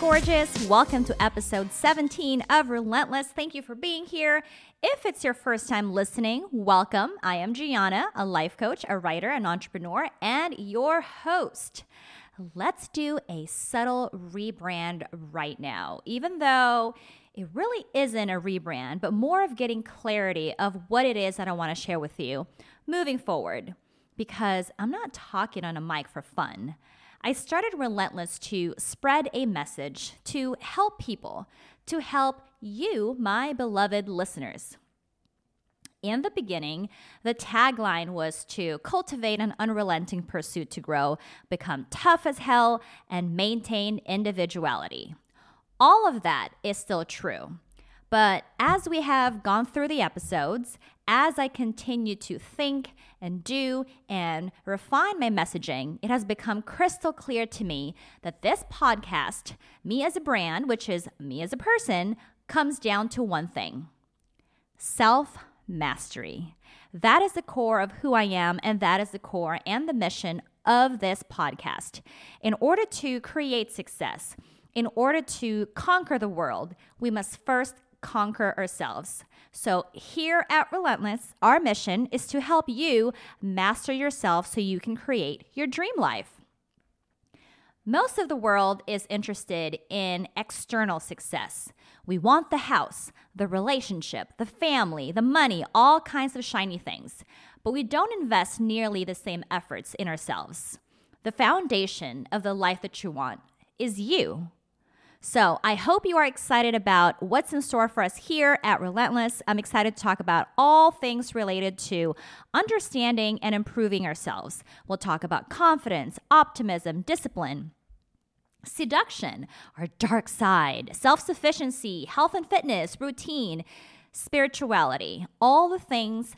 gorgeous. Welcome to episode 17 of Relentless. Thank you for being here. If it's your first time listening, welcome. I am Jiana, a life coach, a writer, an entrepreneur, and your host. Let's do a subtle rebrand right now, even though it really isn't a rebrand, but more of getting clarity of what it is that I want to share with you moving forward. Because I'm not talking on a mic for fun. I started Relentless to spread a message to help people, to help you, my beloved listeners. In the beginning, the tagline was to cultivate an unrelenting pursuit to grow, become tough as hell, and maintain individuality. All of that is still true. But as we have gone through the episodes, as I continue to think and do and refine my messaging, it has become crystal clear to me that this podcast, me as a brand, which is me as a person, comes down to one thing self mastery. That is the core of who I am, and that is the core and the mission of this podcast. In order to create success, in order to conquer the world, we must first conquer ourselves. So, here at Relentless, our mission is to help you master yourself so you can create your dream life. Most of the world is interested in external success. We want the house, the relationship, the family, the money, all kinds of shiny things. But we don't invest nearly the same efforts in ourselves. The foundation of the life that you want is you. So I hope you are excited about what's in store for us here at Relentless. I'm excited to talk about all things related to understanding and improving ourselves. We'll talk about confidence, optimism, discipline seduction, our dark side, self sufficiency, health and fitness, routine, spirituality, all the things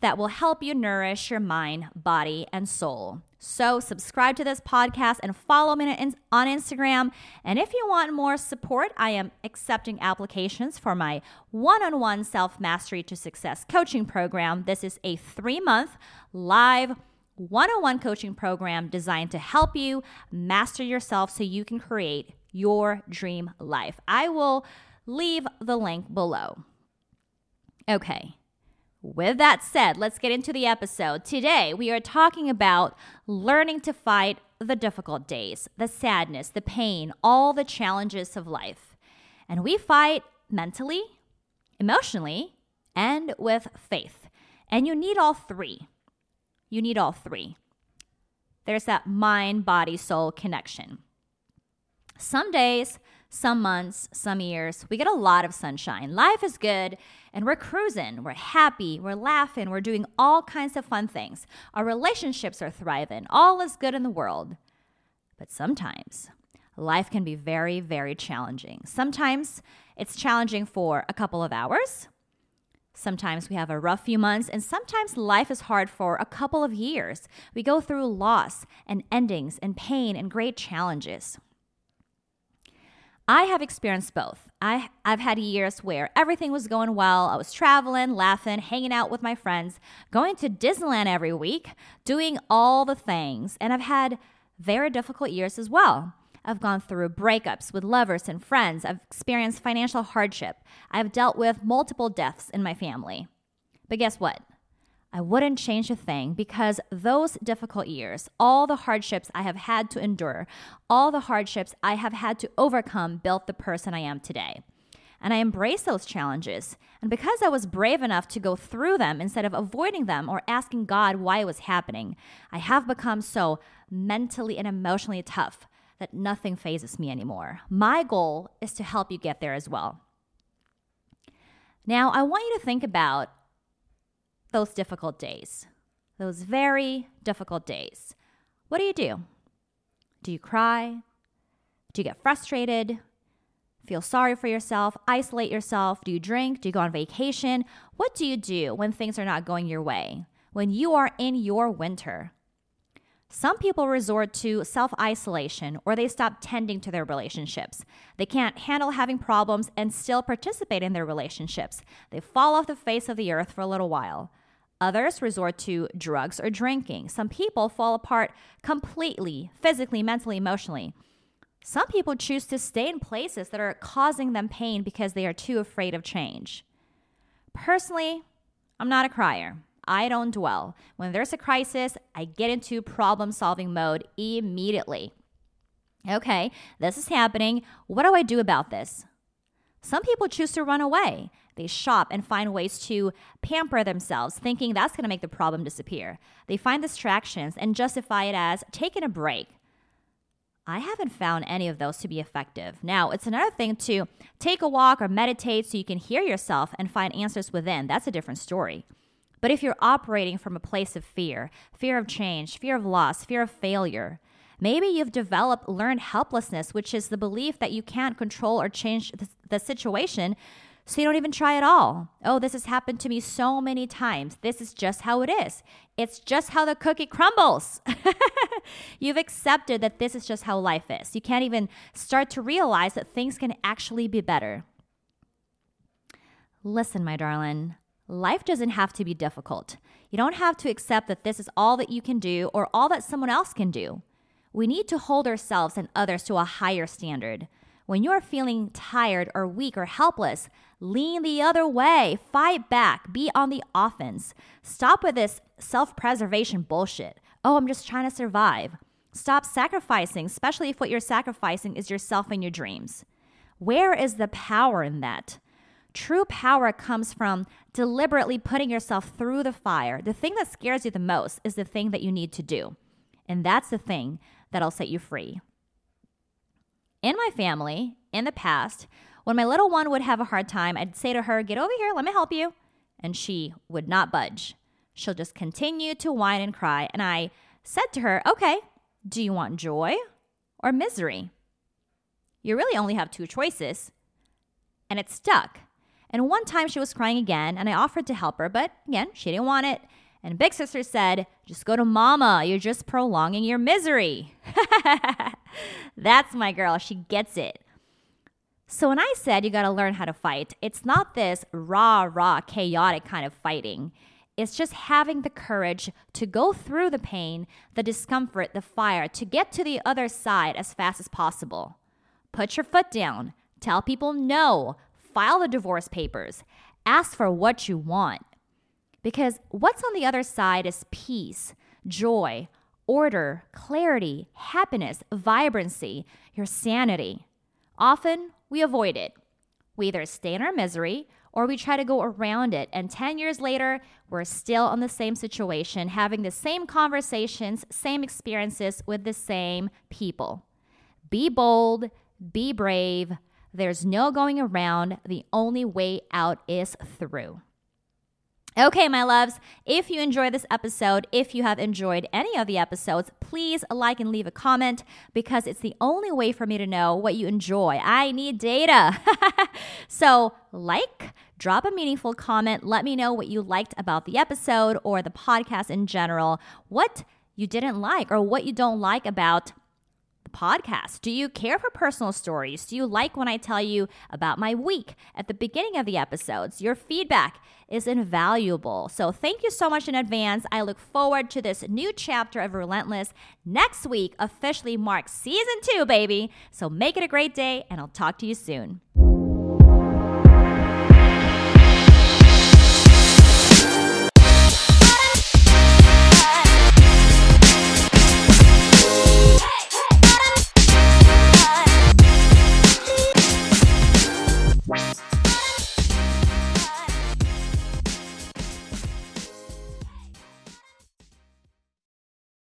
that will help you nourish your mind, body, and soul. So, subscribe to this podcast and follow me on Instagram. And if you want more support, I am accepting applications for my one on one self mastery to success coaching program. This is a three month live one on one coaching program designed to help you master yourself so you can create your dream life. I will leave the link below. Okay. With that said, let's get into the episode. Today, we are talking about learning to fight the difficult days, the sadness, the pain, all the challenges of life. And we fight mentally, emotionally, and with faith. And you need all three. You need all three. There's that mind, body, soul connection. Some days, some months, some years, we get a lot of sunshine. Life is good and we're cruising. We're happy. We're laughing. We're doing all kinds of fun things. Our relationships are thriving. All is good in the world. But sometimes life can be very, very challenging. Sometimes it's challenging for a couple of hours. Sometimes we have a rough few months, and sometimes life is hard for a couple of years. We go through loss and endings and pain and great challenges. I have experienced both. I, I've had years where everything was going well. I was traveling, laughing, hanging out with my friends, going to Disneyland every week, doing all the things. And I've had very difficult years as well. I've gone through breakups with lovers and friends. I've experienced financial hardship. I've dealt with multiple deaths in my family. But guess what? I wouldn't change a thing because those difficult years, all the hardships I have had to endure, all the hardships I have had to overcome built the person I am today. And I embrace those challenges. And because I was brave enough to go through them instead of avoiding them or asking God why it was happening, I have become so mentally and emotionally tough that nothing phases me anymore. My goal is to help you get there as well. Now, I want you to think about those difficult days, those very difficult days. What do you do? Do you cry? Do you get frustrated? Feel sorry for yourself? Isolate yourself? Do you drink? Do you go on vacation? What do you do when things are not going your way? When you are in your winter? Some people resort to self isolation or they stop tending to their relationships. They can't handle having problems and still participate in their relationships. They fall off the face of the earth for a little while. Others resort to drugs or drinking. Some people fall apart completely, physically, mentally, emotionally. Some people choose to stay in places that are causing them pain because they are too afraid of change. Personally, I'm not a crier. I don't dwell. When there's a crisis, I get into problem solving mode immediately. Okay, this is happening. What do I do about this? Some people choose to run away. They shop and find ways to pamper themselves, thinking that's going to make the problem disappear. They find distractions and justify it as taking a break. I haven't found any of those to be effective. Now, it's another thing to take a walk or meditate so you can hear yourself and find answers within. That's a different story. But if you're operating from a place of fear, fear of change, fear of loss, fear of failure, maybe you've developed learned helplessness, which is the belief that you can't control or change the, situation, so you don't even try at all. Oh, this has happened to me so many times. This is just how it is. It's just how the cookie crumbles. You've accepted that this is just how life is. You can't even start to realize that things can actually be better. Listen, my darling, life doesn't have to be difficult. You don't have to accept that this is all that you can do or all that someone else can do. We need to hold ourselves and others to a higher standard. When you're feeling tired or weak or helpless, lean the other way, fight back, be on the offense. Stop with this self preservation bullshit. Oh, I'm just trying to survive. Stop sacrificing, especially if what you're sacrificing is yourself and your dreams. Where is the power in that? True power comes from deliberately putting yourself through the fire. The thing that scares you the most is the thing that you need to do. And that's the thing that'll set you free. In my family, in the past, when my little one would have a hard time, I'd say to her, Get over here, let me help you. And she would not budge. She'll just continue to whine and cry. And I said to her, Okay, do you want joy or misery? You really only have two choices. And it stuck. And one time she was crying again, and I offered to help her, but again, she didn't want it. And Big Sister said, Just go to Mama. You're just prolonging your misery. That's my girl. She gets it. So when I said you got to learn how to fight, it's not this raw, raw, chaotic kind of fighting. It's just having the courage to go through the pain, the discomfort, the fire, to get to the other side as fast as possible. Put your foot down. Tell people no. File the divorce papers. Ask for what you want. Because what's on the other side is peace, joy, order, clarity, happiness, vibrancy, your sanity. Often we avoid it. We either stay in our misery or we try to go around it. And 10 years later, we're still in the same situation, having the same conversations, same experiences with the same people. Be bold, be brave. There's no going around. The only way out is through. Okay, my loves, if you enjoy this episode, if you have enjoyed any of the episodes, please like and leave a comment because it's the only way for me to know what you enjoy. I need data. so, like, drop a meaningful comment. Let me know what you liked about the episode or the podcast in general, what you didn't like or what you don't like about podcast? Do you care for personal stories? Do you like when I tell you about my week at the beginning of the episodes? Your feedback is invaluable. So thank you so much in advance. I look forward to this new chapter of Relentless. Next week officially marks season two, baby. So make it a great day, and I'll talk to you soon.